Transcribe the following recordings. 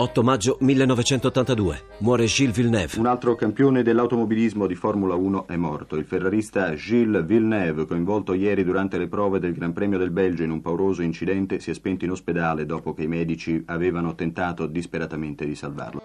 8 maggio 1982. Muore Gilles Villeneuve. Un altro campione dell'automobilismo di Formula 1 è morto. Il ferrarista Gilles Villeneuve, coinvolto ieri durante le prove del Gran Premio del Belgio in un pauroso incidente, si è spento in ospedale dopo che i medici avevano tentato disperatamente di salvarlo.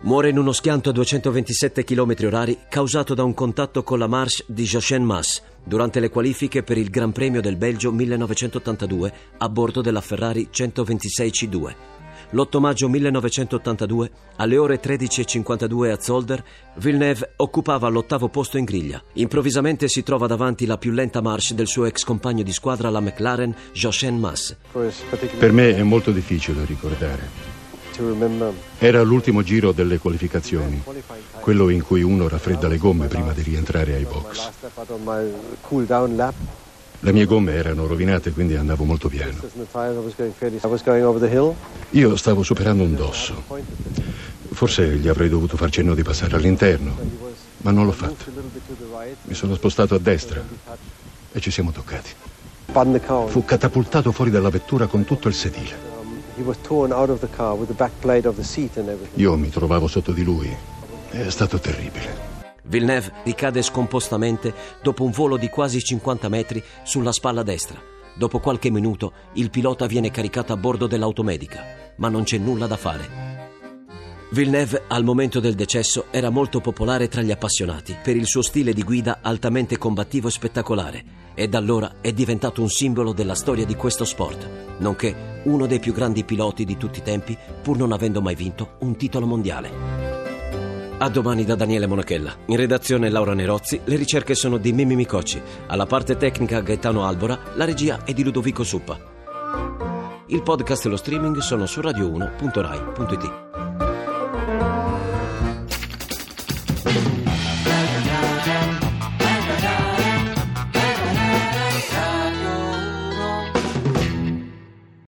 Muore in uno schianto a 227 km h causato da un contatto con la Marche di Jochen Mass durante le qualifiche per il Gran Premio del Belgio 1982 a bordo della Ferrari 126 C2 l'8 maggio 1982, alle ore 13.52 a Zolder, Villeneuve occupava l'ottavo posto in griglia. Improvvisamente si trova davanti la più lenta marcia del suo ex compagno di squadra, la McLaren, Jochen Mass. Per me è molto difficile ricordare. Era l'ultimo giro delle qualificazioni, quello in cui uno raffredda le gomme prima di rientrare ai box. Le mie gomme erano rovinate, quindi andavo molto piano. Io stavo superando un dosso. Forse gli avrei dovuto far cenno di passare all'interno, ma non l'ho fatto. Mi sono spostato a destra e ci siamo toccati. Fu catapultato fuori dalla vettura con tutto il sedile. Io mi trovavo sotto di lui. È stato terribile. Villeneuve ricade scompostamente dopo un volo di quasi 50 metri sulla spalla destra. Dopo qualche minuto il pilota viene caricato a bordo dell'automedica, ma non c'è nulla da fare. Villeneuve al momento del decesso era molto popolare tra gli appassionati per il suo stile di guida altamente combattivo e spettacolare e da allora è diventato un simbolo della storia di questo sport, nonché uno dei più grandi piloti di tutti i tempi pur non avendo mai vinto un titolo mondiale. A domani da Daniele Monachella. In redazione Laura Nerozzi, le ricerche sono di Mimmi Micocci. Alla parte tecnica Gaetano Albora, la regia è di Ludovico Suppa. Il podcast e lo streaming sono su radio1.rai.it.